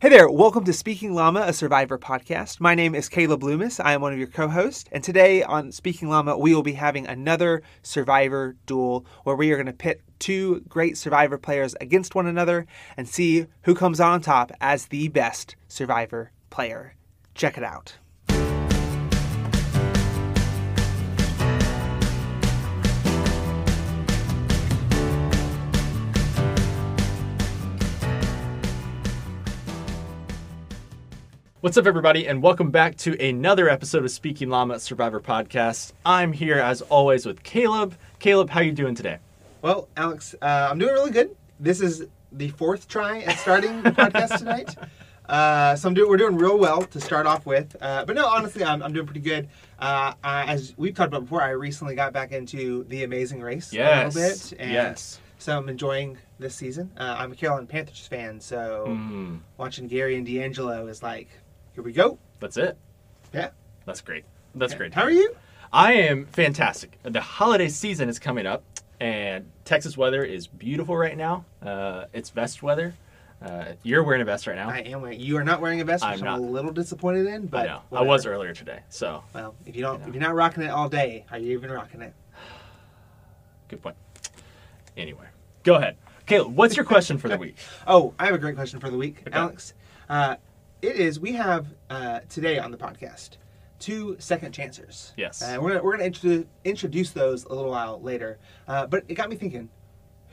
Hey there, welcome to Speaking Llama, a Survivor podcast. My name is Kayla Loomis. I am one of your co hosts. And today on Speaking Llama, we will be having another Survivor duel where we are going to pit two great Survivor players against one another and see who comes on top as the best Survivor player. Check it out. What's up, everybody, and welcome back to another episode of Speaking Llama Survivor Podcast. I'm here as always with Caleb. Caleb, how you doing today? Well, Alex, uh, I'm doing really good. This is the fourth try at starting the podcast tonight. Uh, so I'm doing, we're doing real well to start off with. Uh, but no, honestly, I'm, I'm doing pretty good. Uh, I, as we've talked about before, I recently got back into The Amazing Race Yes. a little bit. And yes. So I'm enjoying this season. Uh, I'm a Carolina Panthers fan, so Mm, watching Gary and D'Angelo is like, here we go. that's it. Yeah. That's great. That's great. How are you? I am fantastic. The holiday season is coming up, and Texas weather is beautiful right now. Uh, it's vest weather. Uh, you're wearing a vest right now. I am wearing. You are not wearing a vest, which I'm I'm, a little disappointed in. I But know. I was earlier today, so Well, if you don't, You know. if you're not rocking it all day, are you even rocking it? good point. Anyway, go ahead. Caleb, what's your question for the week? Oh, I have a great question for the week, Okay. Alex. Uh, it is we have uh, today on the podcast two second chancers. Yes. Uh, we're gonna, we're going to introduce, introduce those a little while later. Uh, but it got me thinking,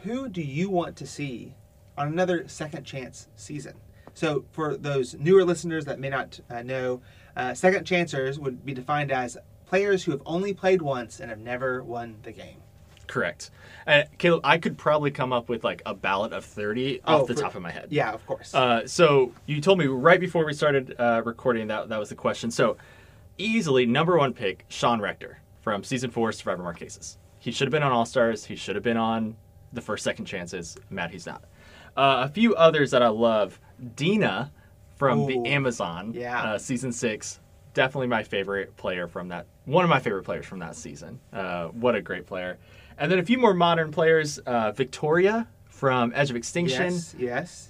who do you want to see on another second chance season? So for those newer listeners that may not uh, know, uh, second chancers would be defined as players who have only played once and have never won the game. Correct. And Caleb, I could probably come up with like a ballot of 30 Oh, off the for- top of my head. Yeah, of course. Uh, so you told me right before we started uh, recording that that was the question. So easily number one pick, Sean Rector from season four Survivor Marquesas. He should have been on All Stars. He should have been on the first second chances. Mad he's not. Uh, a few others that I love. Deena from Ooh, the Amazon. yeah. Uh, season six. Definitely my favorite player from that. One of my favorite players from that season. Uh, what a great player. And then a few more modern players. Uh, Victoria from Edge of Extinction yes, yes.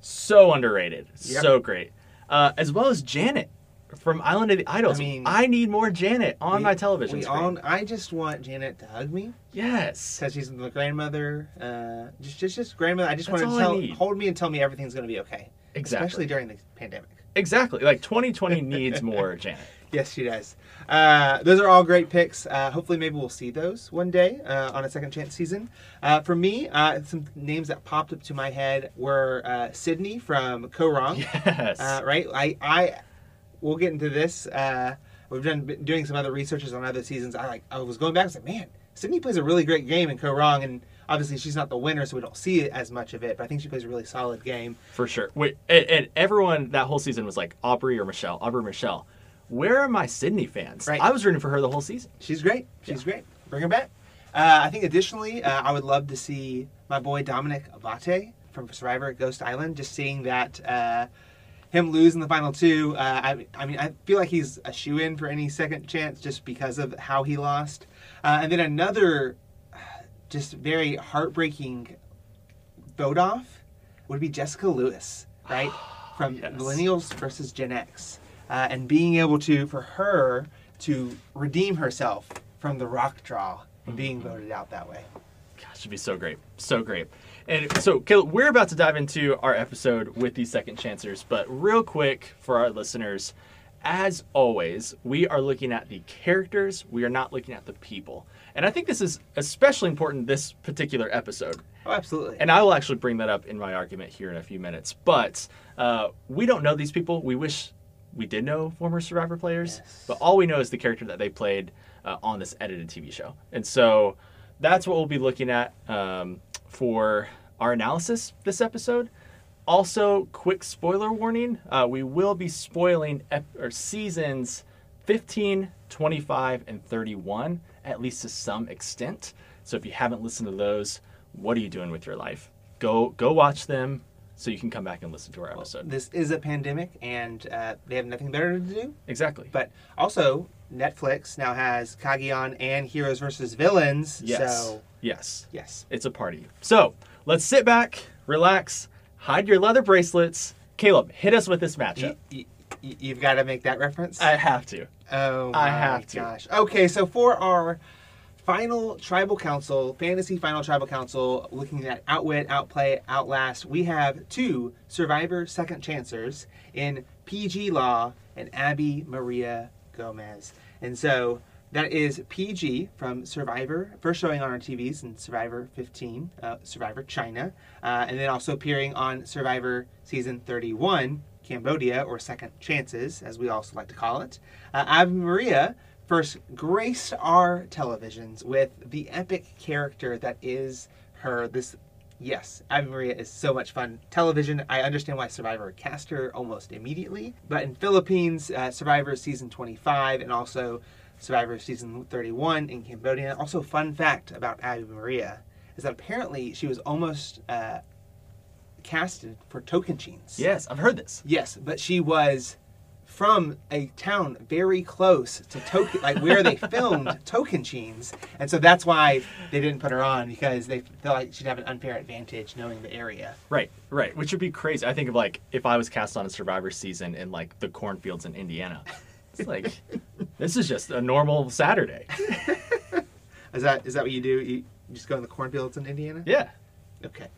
so underrated, Yep. so great. Uh, as well as Janet from Island of the Idols. I mean- I need more Janet on We- my television screen. all, I just want Janet to hug me yes, because she's the grandmother. Uh, just, just, just grandmother. I just That's want to tell, hold me and tell me everything's going to be okay. Exactly. Especially during the pandemic. exactly. Like 2020 needs more Janet. Yes, she does. Uh, those are all great picks. Uh, hopefully, maybe we'll see those one day uh, on a second chance season. Uh, for me, uh, some names that popped up to my head were uh, Sydney from Kaôh Rōng. Yes. Uh, right? I, I, we'll get into this. Uh, we've done been doing some other researches on other seasons. I like, I was going back and said, man, Sydney plays a really great game in Kaôh Rōng, and obviously she's not the winner, so we don't see as much of it. But I think she plays a really solid game. For sure. Wait, and, and everyone that whole season was like Aubry or Michele, Aubry or Michele. Where are my Sydney fans? Right. I was rooting for her the whole season. She's great. She's great. Bring her back. Uh, I think additionally, uh, I would love to see my boy Domenick Abbate from Survivor Ghost Island. Just seeing that uh, him lose in the final two. Uh, I, I mean, I feel like he's a shoe in for any second chance just because of how he lost. Uh, and then another, just very heartbreaking vote off would be Jessica Lewis, right? From Yes. Millennials versus Gen X. Uh, and being able to, for her, to redeem herself from the rock draw and being voted out that way. Gosh, it'd be so great. So great. And so, Caleb, we're about to dive into our episode with these second chancers, but real quick for our listeners, as always, we are looking at the characters, we are not looking at the people. And I think this is especially important this particular episode. Oh, absolutely. And I will actually bring that up in my argument here in a few minutes. But uh, we don't know these people. We wish we did know former Survivor players, Yes. but all we know is the character that they played uh, on this edited TV show. And so that's what we'll be looking at um, for our analysis this episode. Also, quick spoiler warning: uh, we will be spoiling ep- or seasons 15, 25, and 31, at least to some extent. So if you haven't listened to those, what are you doing with your life? Go go watch them so you can come back and listen to our episode. this is a pandemic, and uh, they have nothing better to do. Exactly. But also, Netflix now has Cagayan and Heroes versus Villains. Yes. So, Yes. yes. It's a party. So let's sit back, relax, hide your leather bracelets, Caleb, hit us with this matchup. You, you, you've got to make that reference. I have to. Oh I my have to. gosh. Okay, so for our final tribal council, fantasy final tribal council, looking at outwit, outplay, outlast, we have two survivor second chancers in Peih-Gee Law and Abi Maria Gomes. And so that is Peih-Gee from Survivor, first showing on our TVs in Survivor 15, uh, Survivor China, uh, and then also appearing on Survivor Season 31, Cambodia, or Second Chances, as we also like to call it. Uh, Abi Maria first graced our televisions with the epic character that is her. This, yes, Abi Maria is so much fun. Television, I understand why Survivor cast her almost immediately, but in Philippines, uh, Survivor Season 25, and also Survivor Season 31 in Cambodia. Also, fun fact about Abi Maria is that apparently she was almost uh, casted for Tocantins. Yes, I've heard this. Yes, but she was from a town very close to Token, like where they filmed Tocantins, and so that's why they didn't put her on because they felt like she'd have an unfair advantage knowing the area. Right, right. Which would be crazy. I think of like if I was cast on a Survivor season in like the cornfields in Indiana. It's like this is just a normal Saturday. Is that is that what you do? You just go in the cornfields in Indiana? Yeah. Okay.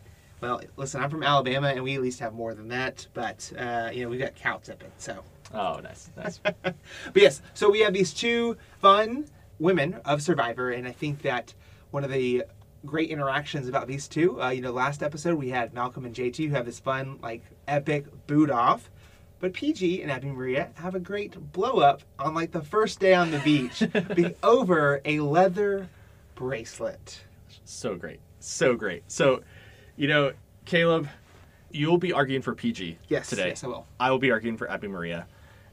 Well, listen, I'm from Alabama, and we at least have more than that. But uh, you know, we've got cow tipping, so. Oh, nice, nice. But yes, so we have these two fun women of Survivor, and I think that one of the great interactions about these two, uh, you know, last episode we had Malcolm and JT who have this fun, like, epic boot off. But Peih-Gee and Abi Maria have a great blow up on like the first day on the beach be over a leather bracelet. so great, so great. So, you know, Caleb, you'll be arguing for Peih-Gee Yes, today. yes, I will. I will be arguing for Abi Maria.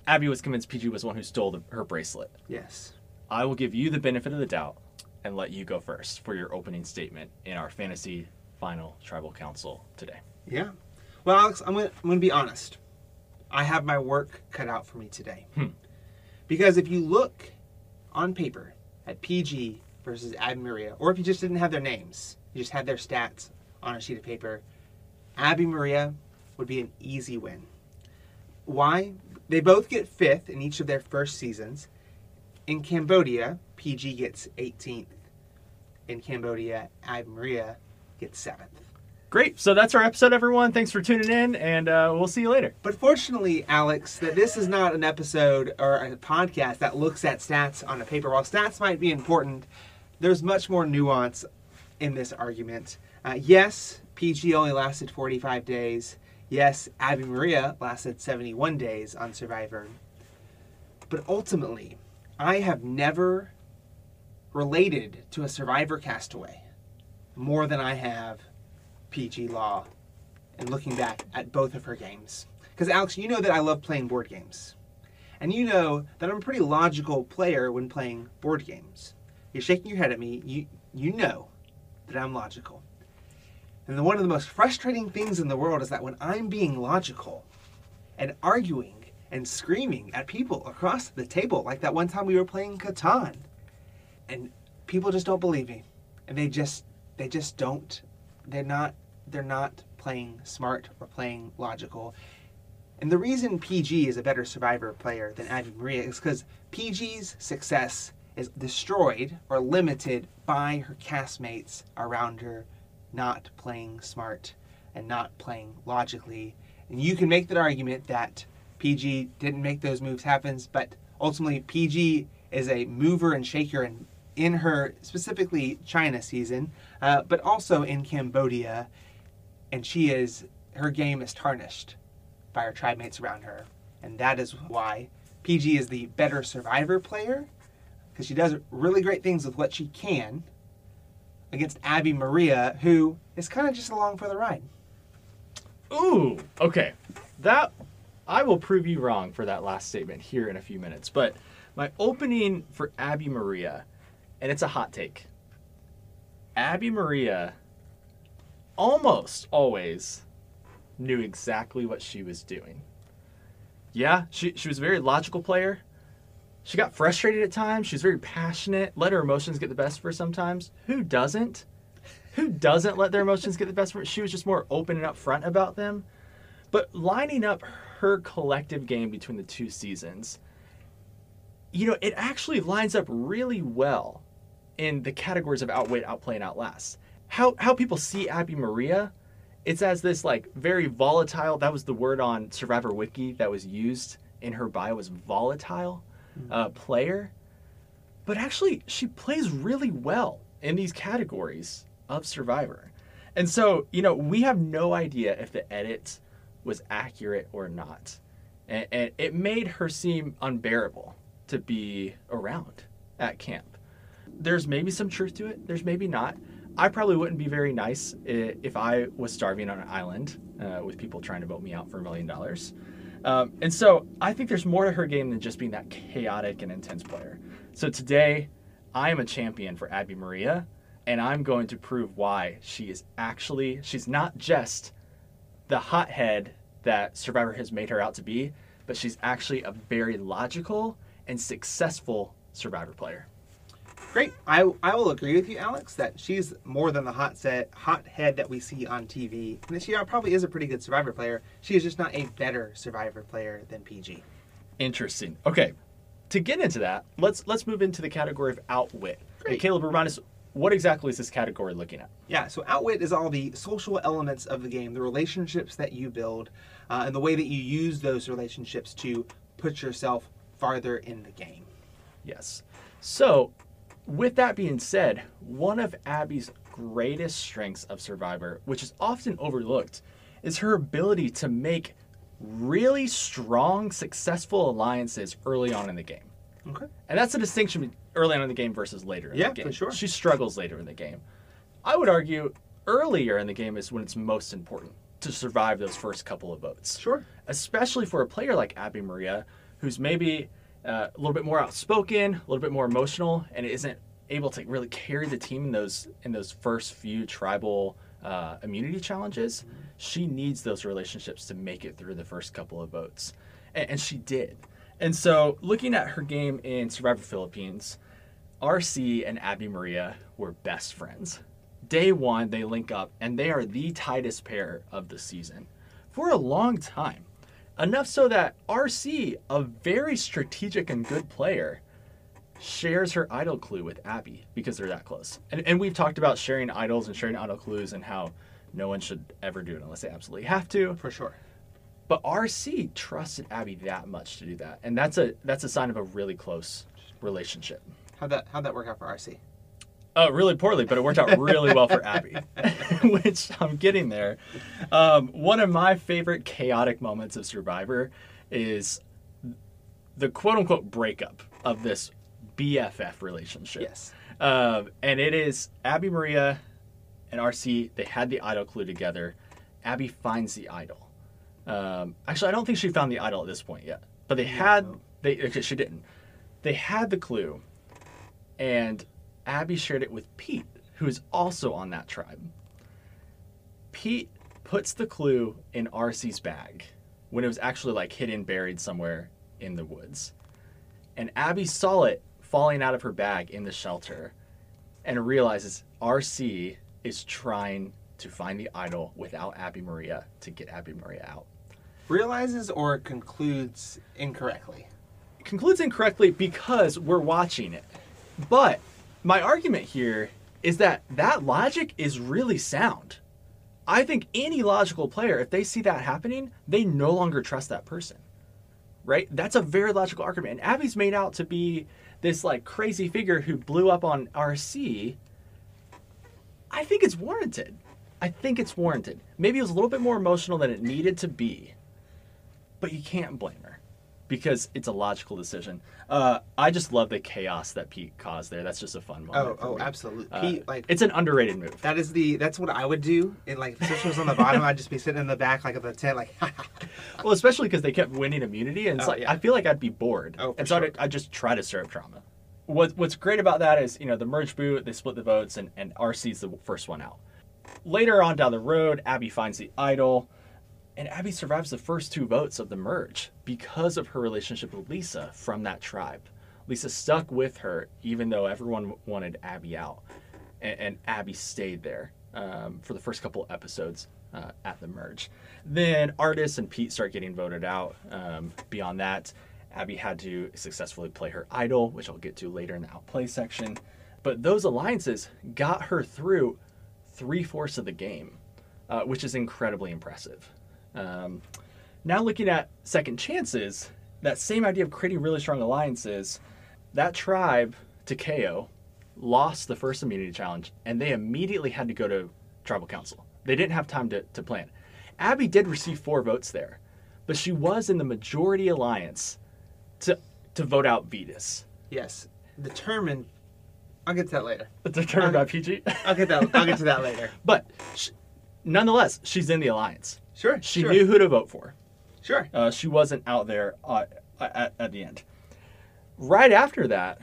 Abi was convinced Peih-Gee was the one who stole the, her bracelet. Yes. I will give you the benefit of the doubt and let you go first for your opening statement in our fantasy final tribal council today. Yeah. Well, Alex, I'm gonna, I'm gonna be honest. I have my work cut out for me today. Hmm. Because if you look on paper at Peih-Gee versus Abi Maria, or if you just didn't have their names, you just had their stats on a sheet of paper, Abi Maria would be an easy win. Why? They both get fifth in each of their first seasons. In Cambodia, Peih-Gee gets 18th. In Cambodia, Abi Maria gets seventh. Great. So that's our episode, everyone. Thanks for tuning in, and uh, we'll see you later. But fortunately, Alex, that this is not an episode or a podcast that looks at stats on a paper. While stats might be important, there's much more nuance in this argument. Uh, yes, Peih-Gee only lasted 45 days. Yes, Abi Maria lasted 71 days on Survivor. But ultimately, I have never related to a Survivor castaway more than I have Peih-Gee Law and looking back at both of her games. Because, Alex, you know that I love playing board games. And you know that I'm a pretty logical player when playing board games. You're shaking your head at me. You, you know that I'm logical. And one of the most frustrating things in the world is that when I'm being logical and arguing and screaming at people across the table, like that one time we were playing Catan, and people just don't believe me. And they just, they just don't, they're not they're not playing smart or playing logical. And the reason Peih-Gee is a better survivor player than Abi Maria is because Peih-Gee's success is destroyed or limited by her castmates around her not playing smart and not playing logically. And you can make that argument that Peih-Gee didn't make those moves happen, but ultimately Peih-Gee is a mover and shaker in, in her specifically China season, uh, but also in Cambodia and she is her game is tarnished by her tribe mates around her and that is why pg is the better survivor player because she does really great things with what she can against abby maria who is kind of just along for the ride Ooh, okay. That I will prove you wrong for that last statement here in a few minutes. But my opening for Abi Maria, and it's a hot take. Abi Maria almost always knew exactly what she was doing. Yeah, she, she was a very logical player. She got frustrated at times. She was very passionate, let her emotions get the best of her sometimes. Who doesn't? Who doesn't let their emotions get the best of her? She was just more open and upfront about them. But lining up her collective game between the two seasons, you know, it actually lines up really well in the categories of outwit, outplay, and outlast. How how people see Abi Maria, it's as this like very volatile. That was the word on Survivor Wiki that was used in her bio was volatile uh, player. But actually, she plays really well in these categories of Survivor. And so, you know, we have no idea if the edit was accurate or not. And, and it made her seem unbearable to be around at camp. There's maybe some truth to it, there's maybe not. I probably wouldn't be very nice if I was starving on an island uh, with people trying to vote me out for a million dollars. Um, and so I think there's more to her game than just being that chaotic and intense player. So today, I am a champion for Abi Maria, and I'm going to prove why she is actually, she's not just the hothead that Survivor has made her out to be, but she's actually a very logical and successful Survivor player. Great. I, I will agree with you, Alex, that she's more than the hot set hot head that we see on TV. And she probably is a pretty good Survivor player. She is just not a better Survivor player than Peih-Gee. Interesting. Okay, to get into that, let's let's move into the category of outwit. Great. And Caleb, remind us what exactly is this category looking at? Yeah, so outwit is all the social elements of the game, the relationships that you build, uh, and the way that you use those relationships to put yourself farther in the game. Yes. So, with that being said, one of Abi's greatest strengths of Survivor, which is often overlooked, is her ability to make really strong, successful alliances early on in the game. Okay. And that's a distinction early on in the game versus later in Yeah, the game. Yeah, for sure. She struggles later in the game. I would argue earlier in the game is when it's most important to survive those first couple of votes Sure. especially for a player like Abi Maria, who's maybe uh, a little bit more outspoken, a little bit more emotional, and isn't able to really carry the team in those in those first few tribal uh, immunity challenges. She needs those relationships to make it through the first couple of votes, and, and she did. And so, looking at her game in Survivor Philippines, RC and Abi Maria were best friends. Day one, they link up, and they are the tightest pair of the season for a long time. Enough so that RC, a very strategic and good player, shares her idol clue with Abi because they're that close. And, and we've talked about sharing idols and sharing idol clues and how no one should ever do it unless they absolutely have to. For sure. But RC trusted Abi that much to do that, and that's a that's a sign of a really close relationship. How'd that how'd that work out for RC? Oh, really poorly, but it worked out really well for Abi, which I'm getting there. Um, one of my favorite chaotic moments of Survivor is the quote unquote breakup of this BFF relationship. Yes. Um, and it is Abi Maria and RC, they had the idol clue together. Abi finds the idol. Um, actually, I don't think she found the idol at this point yet, but they had, they, okay, she didn't. They had the clue, and Abi shared it with Pete, who is also on that tribe. Pete puts the clue in RC's bag when it was actually like hidden, buried somewhere in the woods. And Abi saw it falling out of her bag in the shelter and realizes RC is trying to find the idol without Abi Maria to get Abi Maria out. Realizes or concludes incorrectly. concludes incorrectly because we're watching it. But my argument here is that that logic is really sound. I think any logical player, if they see that happening, they no longer trust that person. Right? That's a very logical argument. And Abi's made out to be this like crazy figure who blew up on RC. I think it's warranted. I think it's warranted. Maybe it was a little bit more emotional than it needed to be. But you can't blame her because it's a logical decision. Uh, I just love the chaos that Pete caused there. That's just a fun moment. Oh, oh, me. absolutely. Uh, Pete, like it's an underrated move. that is the that's what I would do. And like if the was on the bottom, I'd just be sitting in the back like of the tent, like Well, especially because they kept winning immunity, and it's Oh, like yeah. I feel like I'd be bored, Oh, for and so sure. I'd, I'd just try to stir up drama. What What's great about that is you know the merge boot, they split the votes, and and RC's the first one out. Later on down the road, Abi finds the idol, and Abi survives the first two votes of the merge because of her relationship with Lisa from that tribe. Lisa stuck with her even though everyone wanted Abi out, and, and Abi stayed there um, for the first couple episodes uh, at the merge. Then Artis and Pete start getting voted out. Um, beyond that, Abi had to successfully play her idol, which I'll get to later in the outplay section. But those alliances got her through three fourths of the game, uh, which is incredibly impressive. Um, now, looking at second chances, that same idea of creating really strong alliances, that tribe, Ta Keo, lost the first immunity challenge and they immediately had to go to tribal council. They didn't have time to, to plan. Abi did receive four votes there, but she was in the majority alliance to to vote out Vytas. Yes, determined. I'll get to that later. Determined by Um, Peih-Gee. I'll get that. I'll get to that later. but sh nonetheless, she's in the alliance. Sure. She sure, knew who to vote for. Sure. Uh, she wasn't out there uh, at, at the end. Right after that,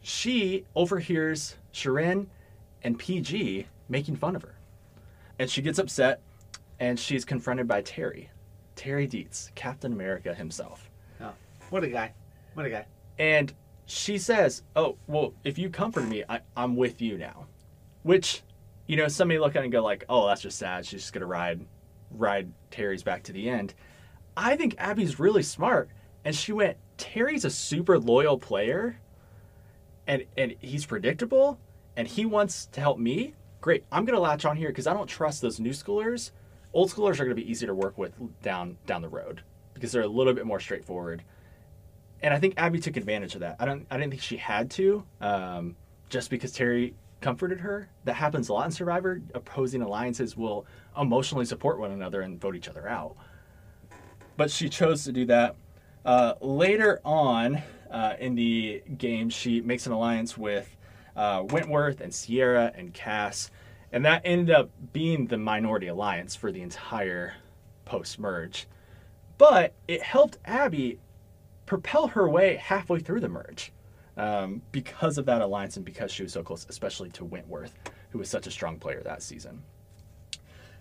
she overhears Shirin and Peih-Gee making fun of her. And she gets upset and she's confronted by Terry. Terry Deitz, Captain America himself. Oh, what a guy. What a guy. And she says, Oh, well, if you comfort me, I, I'm with you now. Which, you know, somebody look at it and go like, oh, that's just sad. She's just gonna ride ride Terry's back to the end. I think Abi's really smart. And she went, Terry's a super loyal player and and he's predictable and he wants to help me. Great. I'm gonna latch on here because I don't trust those new schoolers. Old schoolers are gonna be easy to work with down down the road because they're a little bit more straightforward and I think Abi took advantage of that. I don't. I didn't think she had to, um, just because Terry comforted her. That happens a lot in Survivor. Opposing alliances will emotionally support one another and vote each other out. But she chose to do that. Uh, later on uh, in the game, she makes an alliance with uh, Wentworth and Ciera and Kass, and that ended up being the minority alliance for the entire post merge. But it helped Abi propel her way halfway through the merge um, because of that alliance and because she was so close, especially to Wentworth, who was such a strong player that season.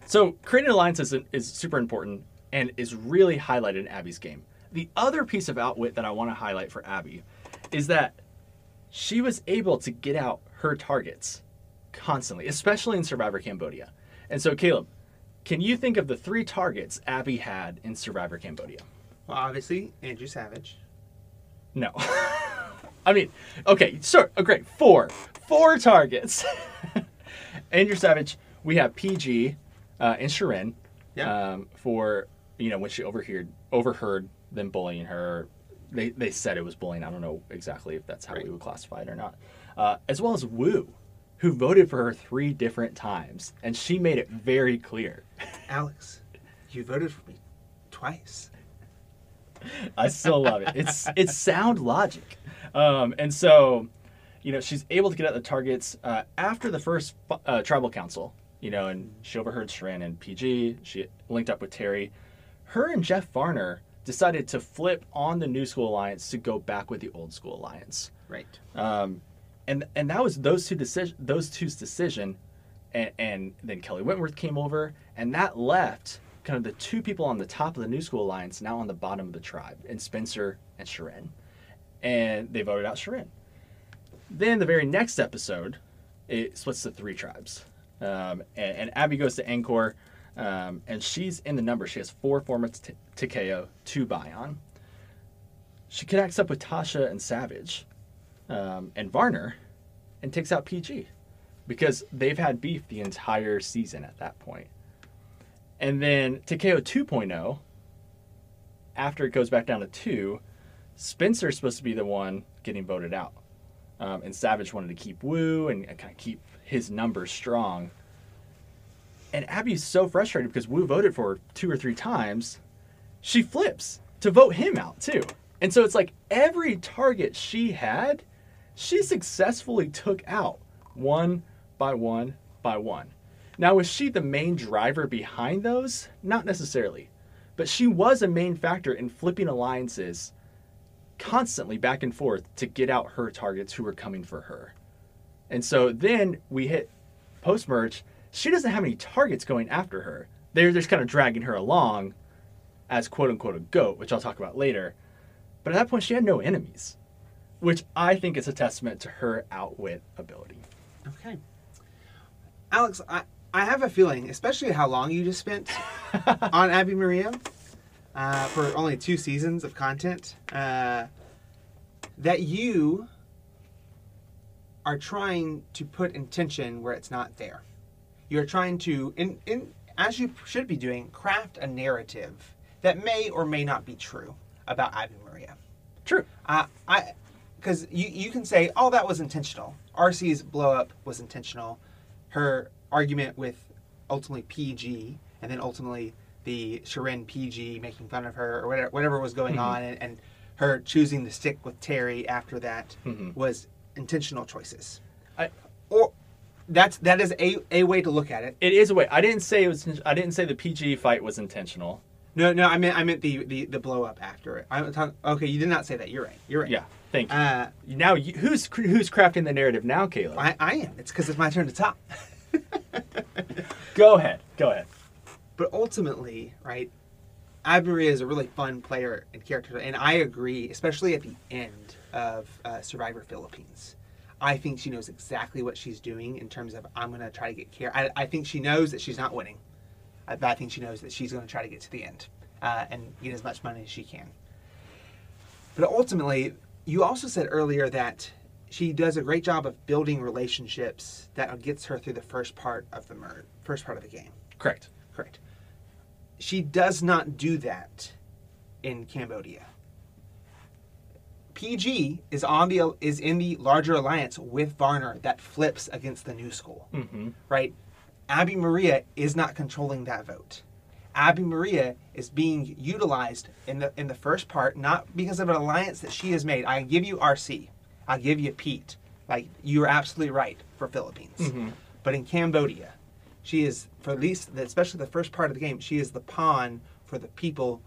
So creating alliances is, is super important and is really highlighted in Abi's game. The other piece of outwit that I want to highlight for Abi is that she was able to get out her targets constantly, especially in Survivor Cambodia. And so, Caleb, can you think of the three targets Abi had in Survivor Cambodia? Well, obviously, Andrew Savage. No. I mean, okay, sure. Oh, great. Four. Four targets. Andrew Savage, we have Peih-Gee uh, and Shirin Yeah. um, for, you know, when she overheard, overheard them bullying her. They, they said it was bullying. I don't know exactly if that's how Right. we would classify it or not. Uh, as well as Woo, who voted for her three different times. And she made it very clear. Alex, you voted for me twice. I still love it. It's it's sound logic, um, and so, you know, she's able to get at the targets uh, after the first uh, tribal council. You know, and she overheard Sharon and Peih-Gee. She linked up with Terry. Her and Jeff Varner decided to flip on the new school alliance to go back with the old school alliance. Right. Um, and and that was those two decision those two's decision, and, and then Kelly Wentworth came over, and that left kind of the two people on the top of the New School Alliance now on the bottom of the tribe, and Spencer and Sharon, and they voted out Sharon. Then the very next episode, it splits the three tribes, um, and, and Abi goes to Angkor, um, and she's in the number. She has four former t- two Bayon. She connects up with Tasha and Savage um, and Varner and takes out Peih-Gee because they've had beef the entire season at that point. And then Ta Keo 2.0, after it goes back down to two, Spencer's supposed to be the one getting voted out. Um, and Savage wanted to keep Woo and, kind of keep his numbers strong. And Abi's so frustrated because Woo voted for her two or three times, she flips to vote him out too. And so it's like every target she had, she successfully took out one by one by one. Now, was she the main driver behind those? Not necessarily. But she was a main factor in flipping alliances constantly back and forth to get out her targets who were coming for her. And so then we hit post merge. She doesn't have any targets going after her. They're just kind of dragging her along as quote unquote a goat, which I'll talk about later. But at that point, she had no enemies, which I think is a testament to her outwit ability. Okay. Alex, I, I have a feeling, especially how long you just spent on Abi Maria uh, for only two seasons of content, uh, that you are trying to put intention where it's not there. You're trying to, in, in, as you should be doing, craft a narrative that may or may not be true about Abi Maria. True. Uh, I, because you you can say, oh, that was intentional. RC's blow up was intentional. Her argument with ultimately Peih-Gee, and then ultimately the Sharon Peih-Gee making fun of her or whatever whatever was going Mhm. on, and, and her choosing to stick with Terry after that Mhm. was intentional choices. I- or that's that is a, a way to look at it. It is a way. I didn't say it was. I didn't say the Peih-Gee fight was intentional. No, no, I meant I meant the the, the blow up after it. I'm talking. Okay, you did not say that. You're right. You're right. Yeah. Thank you. Uh, now, you, who's who's crafting the narrative now, Caleb? I, I am. It's because it's my turn to talk. Go ahead. Go ahead. But ultimately, right, Maria is a really fun player and character, and I agree, especially at the end of uh, Survivor Philippines. I think she knows exactly what she's doing in terms of I'm going to try to get care. I, I think she knows that she's not winning, I, but I think she knows that she's going to try to get to the end uh, and get as much money as she can. But ultimately, you also said earlier that she does a great job of building relationships that gets her through the first part of the mer- first part of the game. Correct. Correct. She does not do that in Cambodia. Peih-Gee is on the is in the larger alliance with Varner that flips against the new school, Mm-hmm. right? Abi Maria is not controlling that vote. Abi Maria is being utilized in the in the first part not because of an alliance that she has made. I give you RC. I'll give you Pete. Like you are absolutely right for Philippines. Mhm. But in Cambodia, she is for at least especially the first part of the game, she is the pawn for the people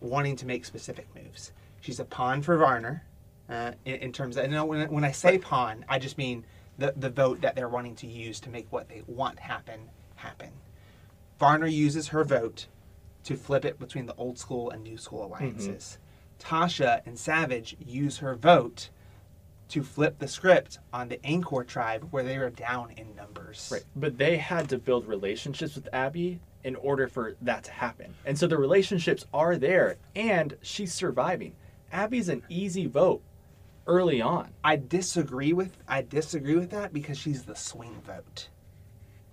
wanting to make specific moves. She's a pawn for Varner, uh, in, in terms of. And when, when I say pawn, I just mean the the vote that they're wanting to use to make what they want happen happen. Varner uses her vote to flip it between the old school and new school alliances. Tasha and Savage use her vote to flip the script on the Angkor tribe where they were down in numbers. Right. But they had to build relationships with Abi in order for that to happen. And so the relationships are there and she's surviving. Abi's an easy vote early on. I disagree with I disagree with that because she's the swing vote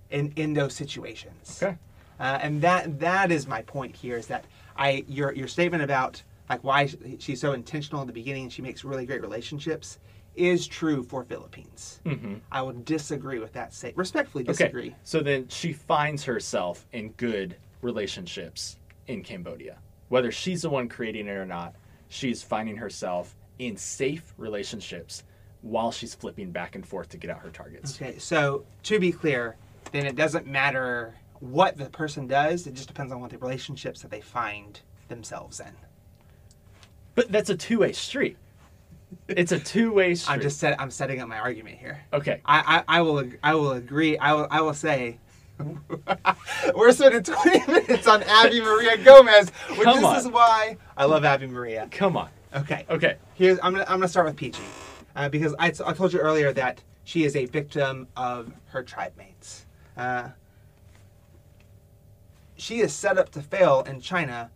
in in those situations. Okay. Uh, and that that is my point here is that I your your statement about like why she's so intentional in the beginning and she makes really great relationships is true for Philippines. Mm-hmm. I will disagree with that. Say respectfully Okay. disagree. So then she finds herself in good relationships in Cambodia. Whether she's the one creating it or not, she's finding herself in safe relationships while she's flipping back and forth to get out her targets. Okay, so to be clear, then it doesn't matter what the person does. It just depends on what the relationships that they find themselves in. But that's a two-way street. It's a two-way street. I'm just set, I'm setting up my argument here. okay. I, I, I will I will agree. I will I will say we're spending 20 minutes on Abi Maria Gomes, which Come this on. is why I love Abi Maria. Come on. Okay. Okay. Here's I'm gonna I'm gonna start with Peih-Gee, uh, because I, I told you earlier that she is a victim of her tribe mates. Uh, she is set up to fail in China.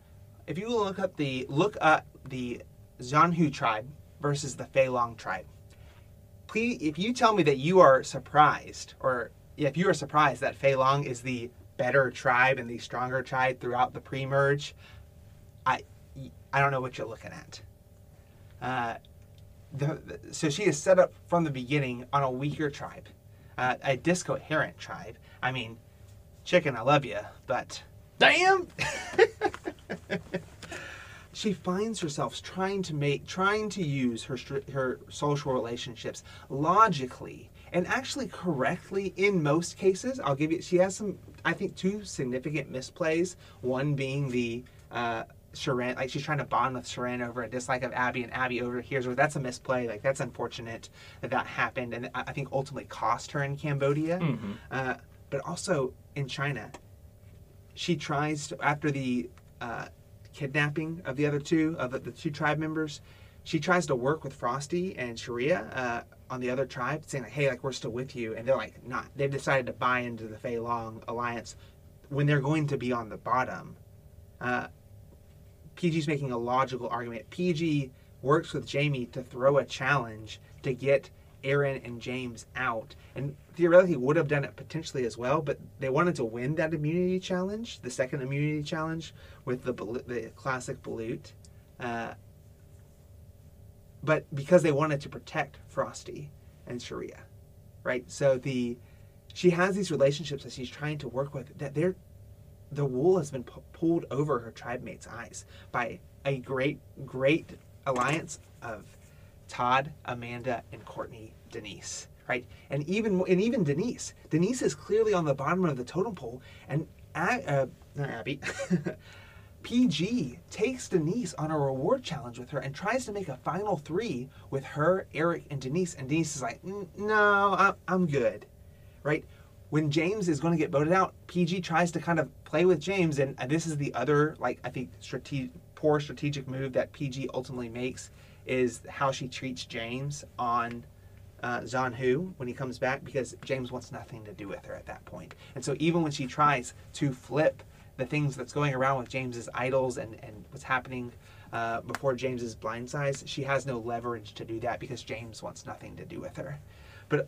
If you look up the look at the Zhan Hu tribe versus the Fei Long tribe, please, if you tell me that you are surprised, or if you are surprised that Fei Long is the better tribe and the stronger tribe throughout the pre-merge, I I don't know what you're looking at. Uh, the, the- so she is set up from the beginning on a weaker tribe, uh, a discoherent tribe. I mean, chicken, I love you, but Damn. she finds herself trying to make, trying to use her her social relationships logically and actually correctly in most cases. I'll give you. She has some, I think, two significant misplays. One being the. Uh, Sharon, like she's trying to bond with Sharon over a dislike of Abi, and Abi overhears her. That's a misplay. Like that's unfortunate that that happened, and I think ultimately cost her in Cambodia. Mhm. Uh, but also in China, she tries to after the uh, kidnapping of the other two of the, the two tribe members. She tries to work with Frosti and Sherea, uh, on the other tribe, saying like, "Hey, like we're still with you," and they're like, "Not." They've decided to buy into the Fei Long alliance when they're going to be on the bottom. Uh, Peih-Gee's making a logical argument. PG works with Jamie to throw a challenge to get Aaron and James out, and theoretically would have done it potentially as well. But they wanted to win that immunity challenge, the second immunity challenge with the the classic Balut. Uh, but because they wanted to protect Frosti and Sherea, right? So the she has these relationships that she's trying to work with that they're the wool has been pu- pulled over her tribe mates' eyes by a great, great alliance of Todd, Amanda, and Courtney Denise, right? And even and even Denise, Denise is clearly on the bottom of the totem pole, and uh, not Abi. Peih-Gee takes Denise on a reward challenge with her and tries to make a final three with her, Erik, and Denise. And Denise is like, "No, I'm good." Right? When James is going to get voted out, Peih-Gee tries to kind of play with James, and this is the other, like I think, strate- poor strategic move that PG ultimately makes is how she treats James on uh, Zhan Hu when he comes back because James wants nothing to do with her at that point. And so even when she tries to flip the things that's going around with James's idols and, and what's happening uh, before James's blind sides, she has no leverage to do that because James wants nothing to do with her. But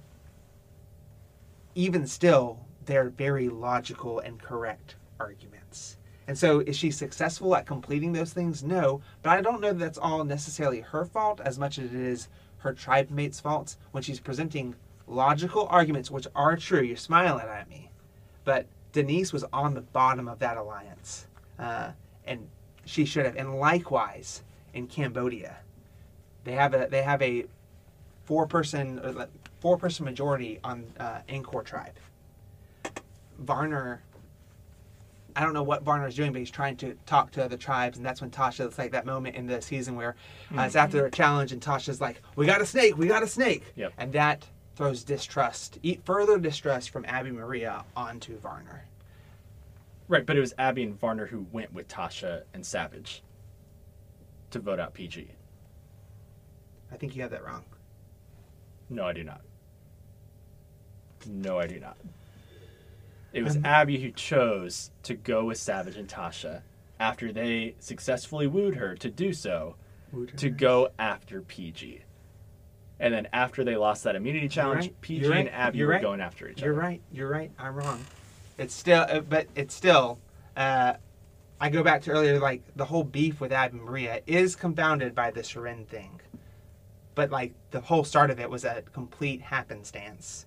even still, they're very logical and correct arguments. And so, is she successful at completing those things? No, but I don't know that that's all necessarily her fault as much as it is her tribe mates' faults when she's presenting logical arguments, which are true. You're smiling at me, but Denise was on the bottom of that alliance, uh, and she should have. And likewise in Cambodia, they have a they have a four person four person majority on uh, Angkor tribe. Varner, I don't know what Varner's doing, but he's trying to talk to other tribes, and that's when Tasha. It's like that moment in the season where uh, it's after a challenge, and Tasha's like, "We got a snake, we got a snake," Yep. and that throws distrust, further distrust from Abi Maria onto Varner. Right, but it was Abi and Varner who went with Tasha and Savage to vote out Peih-Gee. I think you have that wrong. No, I do not. No, I do not. It was Um, Abi who chose to go with Savage and Tasha after they successfully wooed her to do so to go after Peih-Gee. And then after they lost that immunity challenge, right. Peih-Gee You're and. Abi were right. going after each other. You're right. You're right. I'm wrong. It's still, uh, but it's still. Uh, I go back to earlier, like the whole beef with Abi Maria is confounded by the Sharon thing, but like the whole start of it was a complete happenstance,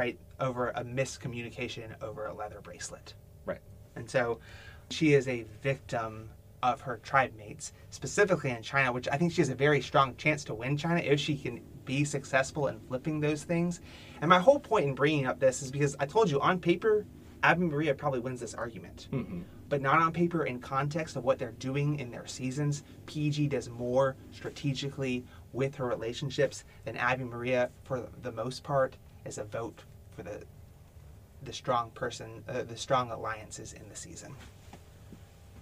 right? Over a miscommunication over a leather bracelet. Right. And so she is a victim of her tribe mates, specifically in China, which I think she has a very strong chance to win China if she can be successful in flipping those things. And my whole point in bringing up this is because I told you on paper, Abi Maria probably wins this argument. Mhm. But not on paper in context of what they're doing in their seasons. Peih-Gee does more strategically with her relationships than Abi Maria, for the most part, is a vote for the the strong person, uh, the strong alliances in the season.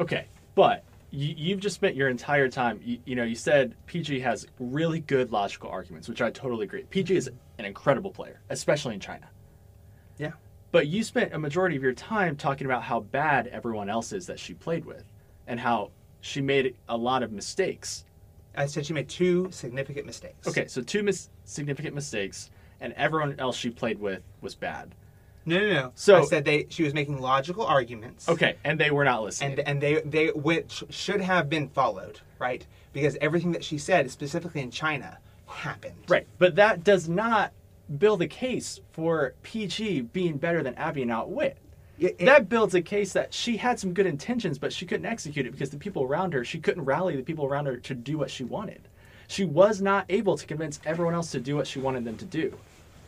Okay, but you, you've just spent your entire time. You, you know, you said Peih-Gee has really good logical arguments, which I totally agree. Peih-Gee is an incredible player, especially in China. Yeah. But you spent a majority of your time talking about how bad everyone else is that she played with, and how she made a lot of mistakes. I said she made two significant mistakes. Okay, so two mis- significant mistakes, and everyone else she played with was bad. No, no, no. So- I said they she was making logical arguments. Okay, and they were not listening. And and they they which should have been followed, right? Because everything that she said, specifically in China, happened. Right, but that does not build a case for Peih-Gee being better than Abi and Outwit. It- it- that builds a case that she had some good intentions, but she couldn't execute it because the people around her, she couldn't rally the people around her to do what she wanted. She was not able to convince everyone else to do what she wanted them to do.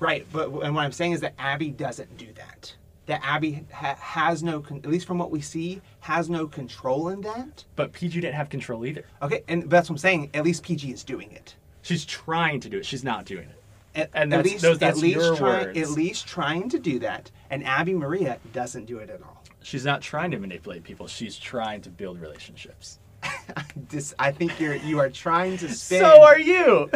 Right, but and what I'm saying is that Abi doesn't do that. That Abi ha- has no, con- at least from what we see, has no control in that. But Peih-Gee didn't have control either. Okay, and that's what I'm saying. At least Peih-Gee is doing it. She's trying to do it. She's not doing it. At, And at that's- least, those- at least words. at least trying to do that. And Abi Maria doesn't do it at all. She's not trying to manipulate people. She's trying to build relationships. I think you're you are trying to spin. So are you.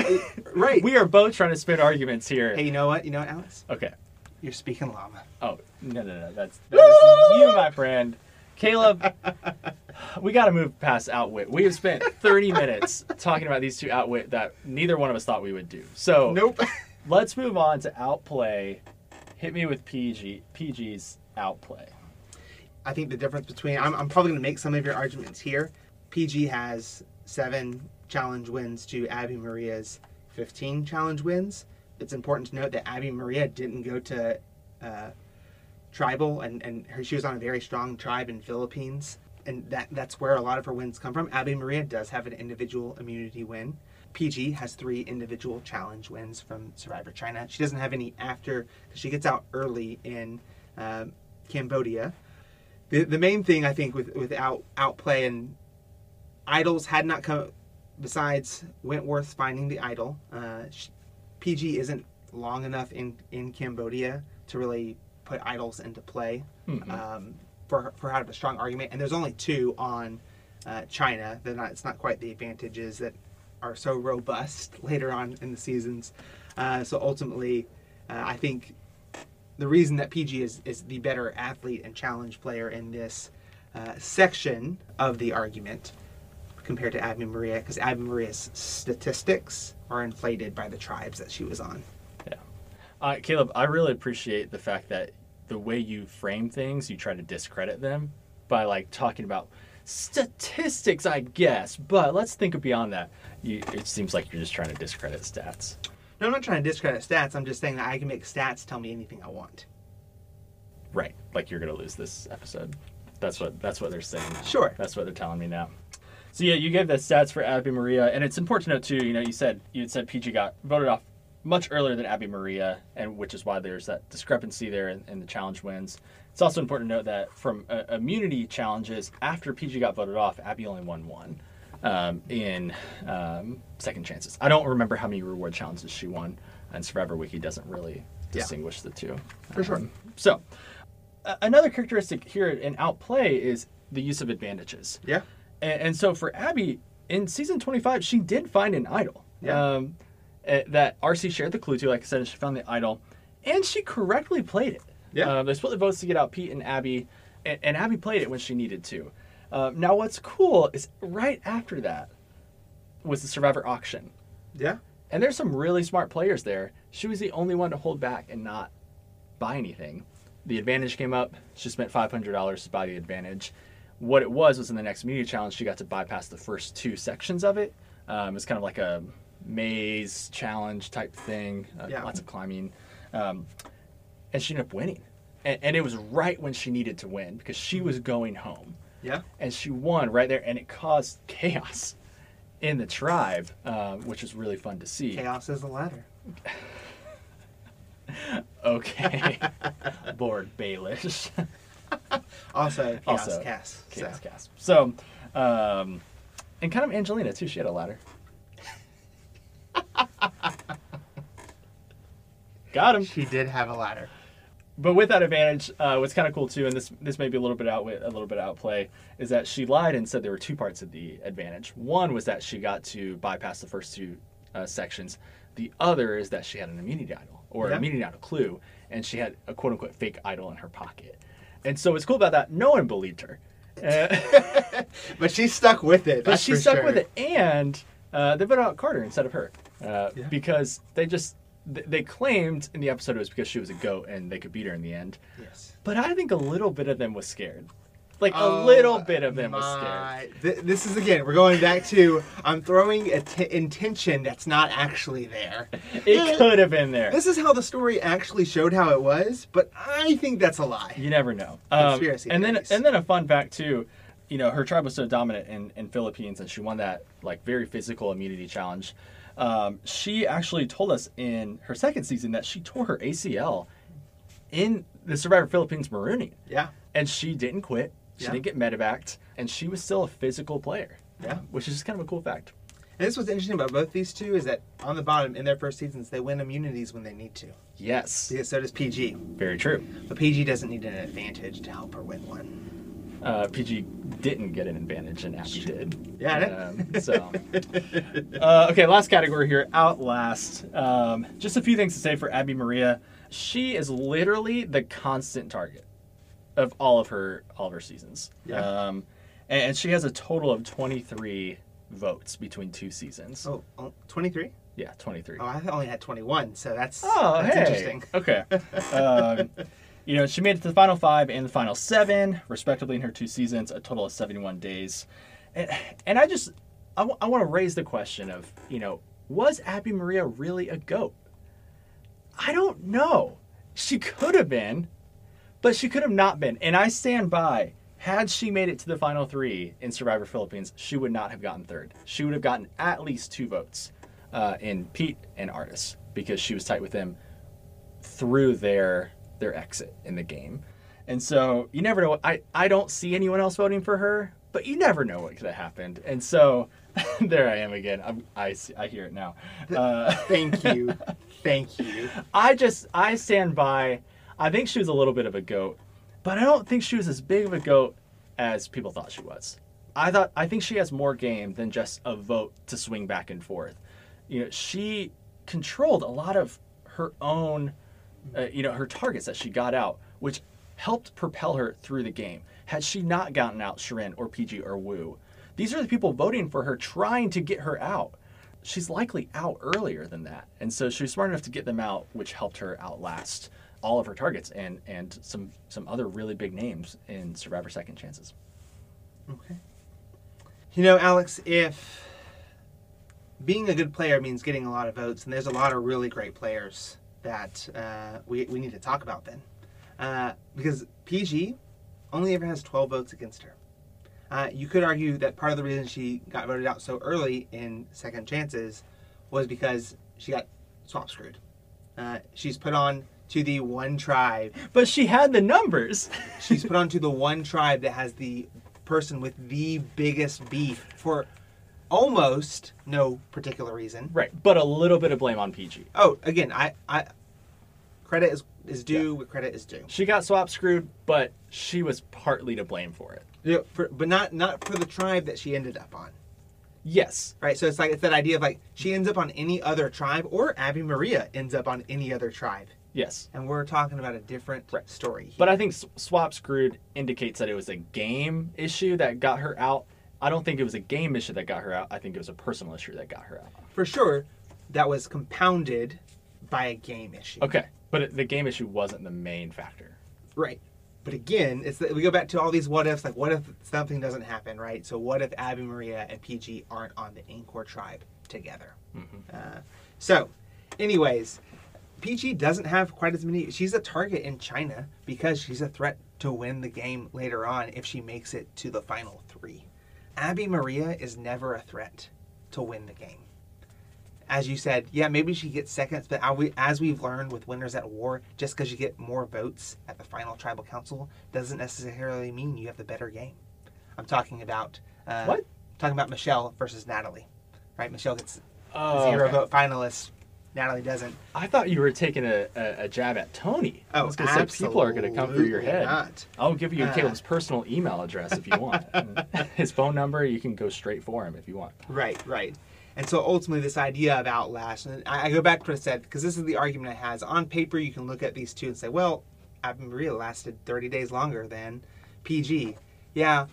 right. we are both trying to spin arguments here. Hey, you know what? You know what, Alex? Okay. You're speaking llama. Oh no no no! That's that is you, my friend, Caleb. We got to move past outwit. We have spent 30 minutes talking about these two outwit that neither one of us thought we would do. So Nope. let's move on to outplay. Hit me with Peih-Gee. Peih-Gee's outplay. I think the difference between I'm, I'm probably going to make some of your arguments here. PG has seven challenge wins to Abi Maria's 15 challenge wins. It's important to note that Abi Maria didn't go to uh, tribal, and and her, she was on a very strong tribe in Philippines, and that that's where a lot of her wins come from. Abi Maria does have an individual immunity win. PG has three individual challenge wins from Survivor China. She doesn't have any after because she gets out early in um, Cambodia. The the main thing I think with with out outplay and idols had not come besides Wentworth finding the idol. Uh, PG isn't long enough in in Cambodia to really put idols into play Mhm. um, for for have a strong argument. And there's only two on uh, China. They're not. It's not quite the advantages that are so robust later on in the seasons. Uh, so ultimately, uh, I think the reason that PG is is the better athlete and challenge player in this uh, section of the argument compared to Abi Maria, because Abi Maria's statistics are inflated by the tribes that she was on. Yeah. Uh, Caleb, I really appreciate the fact that the way you frame things, you try to discredit them by like talking about statistics, I guess. But let's think beyond that. You, it seems like you're just trying to discredit stats. No, I'm not trying to discredit stats. I'm just saying that I can make stats tell me anything I want. Right. Like you're gonna lose this episode. That's what that's what they're saying. Sure. That's what they're telling me now. So yeah, you gave the stats for Abi Maria, and it's important to note too. You know, you said you had said PG got voted off much earlier than Abi Maria, and which is why there's that discrepancy there in, in the challenge wins. It's also important to note that from uh, immunity challenges, after PG got voted off, Abi only won one um, in um, second chances. I don't remember how many reward challenges she won, and Survivor Wiki doesn't really Yeah. distinguish the two. For sure. Um, so, a- another characteristic here in outplay is the use of advantages. Yeah. And, and so for Abi, in season 25, she did find an idol. Yeah. Um, eh, that RC shared the clue to. Like I said, she found the idol, and she correctly played it. Yeah. Uh, they split the votes to get out Pete and Abi, and, and Abi played it when she needed to. Uh, now, what's cool is right after that was the Survivor auction. Yeah. And there's some really smart players there. She was the only one to hold back and not buy anything. The advantage came up. She spent $500 to buy the advantage. What it was was in the next media challenge, she got to bypass the first two sections of it. Um, it's kind of like a maze challenge type thing, uh, Yeah. lots of climbing. Um, and she ended up winning. And, and it was right when she needed to win because she was going home Yeah. and she won right there, and it caused chaos in the tribe, um, which was really fun to see. Chaos is a ladder. Okay, Lord Baelish, Also, chaos Also, cast. chaos so. cast. So, um, and kind of Angelina too. She had a ladder. Got him. She did have a ladder. But with that advantage, uh, what's kind of cool too, and this this may be a little bit outwit, a little bit outplay, is that she lied and said there were two parts of the advantage. One was that she got to bypass the first two uh, sections. The other is that she had an immunity idol or Yeah. immunity idol clue, and she had a quote unquote fake idol in her pocket. And so what's cool about that? No one believed her. Uh, But she stuck with it. but she stuck sure. with it, and uh, they put out Carter instead of her uh, Yeah. because they just th- they claimed in the episode it was because she was a goat and they could beat her in the end. Yes. But I think a little bit of them was scared. Like Oh, a little bit of them was scared. my- Th- this is again. We're going back to I'm throwing a t- intention that's not actually there. It could have been there. This is how the story actually showed how it was, but I think that's a lie. You never know. Um, Conspiracy and then and then a fun fact too. You know, her tribe was so dominant in, in Philippines, and she won that like very physical immunity challenge. Um, she actually told us in her second season that she tore her ACL in the Survivor Philippines marooning, Yeah. and she didn't quit. She Yeah. didn't get medevaced, and she was still a physical player. Yeah. which is just kind of a cool fact. And this was interesting about both these two is that on the bottom in their first seasons they win immunities when they need to. Yes, Because so does PG. very true. But PG doesn't need an advantage to help her win one. Uh, PG didn't get an advantage, and Abi did. Yeah. Um, so, uh, okay, last category here Outlast. Um, just a few things to say for Abi Maria. She is literally the constant target of all of her all of her seasons. Yeah. Um, and, and she has a total of 23 votes between two seasons. Oh, oh, 23? Yeah, 23. Oh, I only had 21, so that's, Oh, that's hey. interesting. Okay. um, you know, she made it to the final five and the final seven, respectively, in her two seasons, a total of 71 days. And, and I just, I want to raise the question of, you know, was Abi Maria really a goat? I don't know. She could have been, but she could have not been. And I stand by. Had she made it to the final three in Survivor Philippines, she would not have gotten third. She would have gotten at least two votes uh, in Pete and Artis because she was tight with them through their their exit in the game. And so you never know. I, I don't see anyone else voting for her, but you never know what could have happened. And so there I am again. I'm, I, see- I hear it now. Uh, Thank you. Thank you. I just I stand by. I think she was a little bit of a goat, but I don't think she was as big of a goat as people thought she was. I thought I think she has more game than just a vote to swing back and forth. You know, she controlled a lot of her own, uh, you know, her targets that she got out, which helped propel her through the game. Had she not gotten out Shirin or PG or Woo, these are the people voting for her, trying to get her out she's likely out earlier than that. And so she was smart enough to get them out, which helped her outlast all of her targets and, and some, some other really big names in Survivor Second Chances. Okay. You know, Alex, if being a good player means getting a lot of votes, and there's a lot of really great players that uh, we, we need to talk about then. Uh, because PG only ever has 12 votes against her. Uh, you could argue that part of the reason she got voted out so early in Second Chances was because she got swap screwed. Uh, she's put on to the one tribe But she had the numbers. She's put onto the one tribe that has the person with the biggest beef for almost no particular reason. right. But a little bit of blame on PG. Oh, again, I, I credit is is due where credit is due. She got swap screwed, but she was partly to blame for it. Yeah, for, but not not for the tribe that she ended up on. Yes. Right, so it's like it's that idea of like she ends up on any other tribe, or Abi Maria ends up on any other tribe, Yes. and we're talking about a different Right. story. But I think swap screwed indicates that it was a game issue that got her out. I don't think it was a game issue that got her out. I think it was a personal issue that got her out. for sure, that was compounded by a game issue. Okay. But it, the game issue wasn't the main factor. Right. But again, it's that we go back to all these what ifs. Like, what if something doesn't happen, right? So, what if Abi Maria and PG aren't on the Angkor tribe together? Uh, so, anyways, PG doesn't have quite as many. She's a target in China because she's a threat to win the game later on if she makes it to the final three. Abi Maria is never a threat to win the game as you said, yeah, maybe she gets seconds, but as we've learned with Winners at War, just because you get more votes at the final tribal council doesn't necessarily mean you have the better game. I'm talking about uh, What? Talking about Michele versus Natalie, right? Michele gets Oh, zero okay. vote finalist. Natalie doesn't. I thought you were taking a, a, a jab at Tony. I Oh, gonna say people are going to come through your head. not. I'll give you Uh. Caleb's personal email address if you want. His phone number, you can go straight for him if you want. Right, right. And so ultimately, this idea of Outlast, and I, I go back to what I said, because this is the argument I has. On paper, you can look at these two and say, well, Abi Maria lasted 30 days longer than PG. Yeah,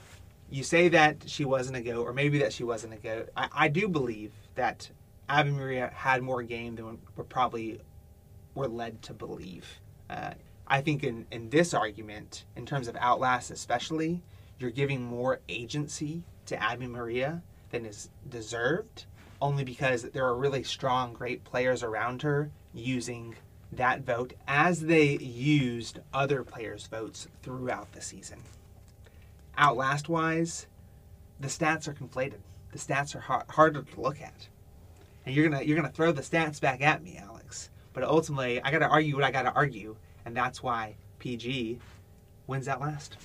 you say that she wasn't a goat, or maybe that she wasn't a goat. I, I do believe that Abi Maria had more game than we're probably were led to believe. Uh, I think in, in this argument, in terms of Outlast especially, you're giving more agency to Abi Maria than is deserved, only because there are really strong, great players around her using that vote as they used other players' votes throughout the season. Outlast wise, the stats are conflated. The stats are har- harder to look at, and you're gonna you're gonna throw the stats back at me, Alex. But ultimately, I gotta argue what I gotta argue, and that's why PG wins Outlast.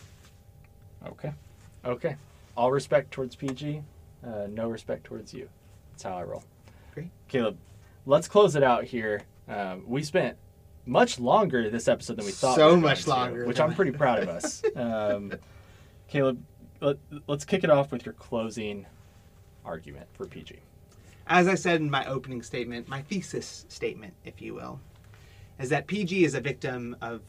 Okay. Okay. All respect towards PG, uh, no respect towards you. That's how I roll. Great. Caleb, let's close it out here. Um, we spent much longer this episode than we thought. So we were much going to, longer which I'm pretty proud of us. Um, Caleb, let, let's kick it off with your closing argument for PG. As I said in my opening statement, my thesis statement, if you will, is that PG is a victim of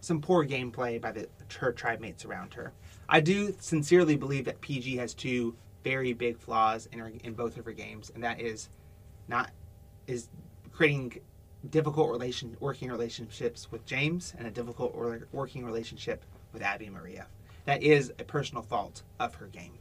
some poor gameplay by the her tribe mates around her. I do sincerely believe that PG has two very big flaws in her, in both of her games, and that is not is creating difficult relation working relationships with James and a difficult working relationship with Abi Maria. That is a personal fault of her game.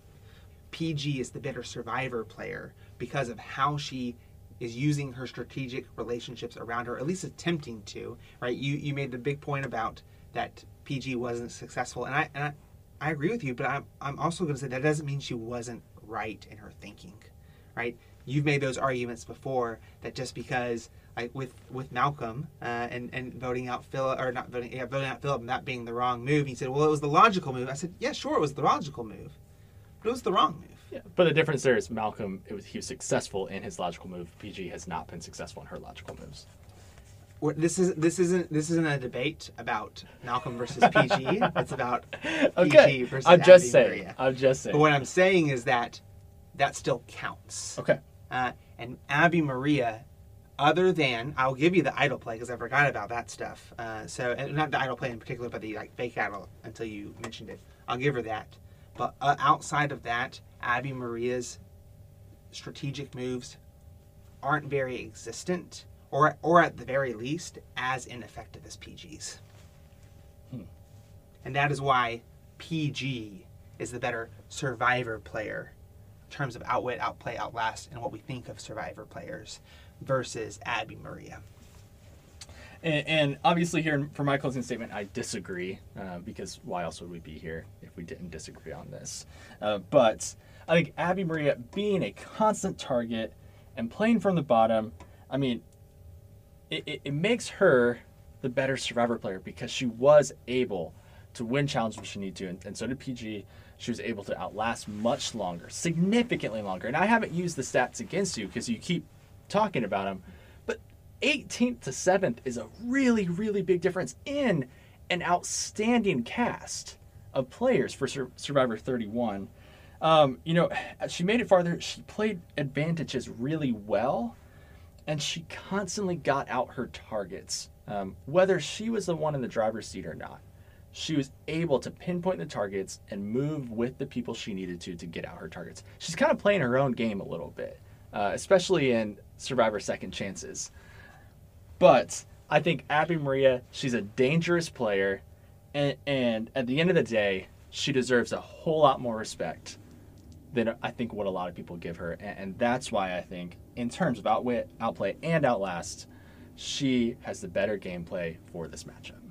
PG is the better survivor player because of how she is using her strategic relationships around her, at least attempting to. Right? You you made the big point about that PG wasn't successful, and I and I, I agree with you, but I'm I'm also going to say that doesn't mean she wasn't right in her thinking. Right? You've made those arguments before that just because like with with Malcolm uh, and and voting out Phillip or not voting yeah voting out Phillip and that being the wrong move, he said, well, it was the logical move. I said, yeah, sure, it was the logical move, it was the wrong move. Yeah, but the difference there is Malcolm. It was he was successful in his logical move. PG has not been successful in her logical moves. This is this isn't this isn't a debate about Malcolm versus PG. it's about okay. PG versus I'm just Abi saying. Maria. I'm just saying. But what I'm saying is that that still counts. okay. Uh, and Abi Maria, other than I'll give you the idol play because I forgot about that stuff. Uh, so not the idol play in particular, but the like fake idol until you mentioned it. I'll give her that. But uh, outside of that, Abi Maria's strategic moves aren't very existent, or or at the very least as ineffective as PG's. Hmm. And that is why PG is the better survivor player in terms of outwit, outplay, outlast, and what we think of survivor players versus Abi Maria. And, and obviously, here for my closing statement, I disagree uh, because why else would we be here if we didn't disagree on this? Uh, but I think Abi Maria being a constant target and playing from the bottom, I mean, it, it, it makes her the better survivor player because she was able to win challenges when she needed to, and, and so did PG. She was able to outlast much longer, significantly longer. And I haven't used the stats against you because you keep talking about them, 18th to 7th is a really, really big difference in an outstanding cast of players for Sur- Survivor 31. Um, you know, she made it farther. She played advantages really well, and she constantly got out her targets, um, whether she was the one in the driver's seat or not. She was able to pinpoint the targets and move with the people she needed to to get out her targets. She's kind of playing her own game a little bit, uh, especially in Survivor Second Chances. But I think Abi Maria, she's a dangerous player, and, and at the end of the day, she deserves a whole lot more respect than I think what a lot of people give her, and, and that's why I think, in terms of outwit, outplay, and outlast, she has the better gameplay for this matchup.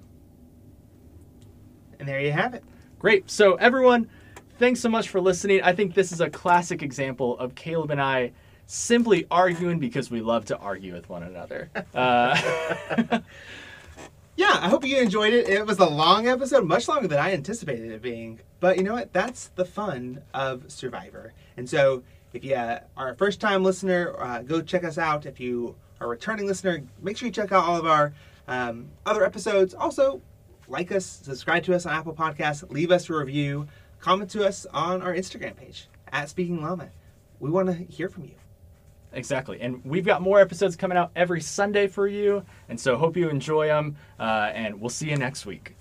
And there you have it. Great. So, everyone, thanks so much for listening. I think this is a classic example of Caleb and I simply arguing because we love to argue with one another. Uh, Yeah, I hope you enjoyed it. It was a long episode, much longer than I anticipated it being. But you know what? That's the fun of Survivor. And so, if you uh, are a first time listener, uh, go check us out. If you are a returning listener, make sure you check out all of our um, other episodes. Also, like us, subscribe to us on Apple Podcasts, leave us a review, comment to us on our Instagram page at Speaking Llama. We want to hear from you. Exactly. And we've got more episodes coming out every Sunday for you. And so hope you enjoy them. Uh, and we'll see you next week.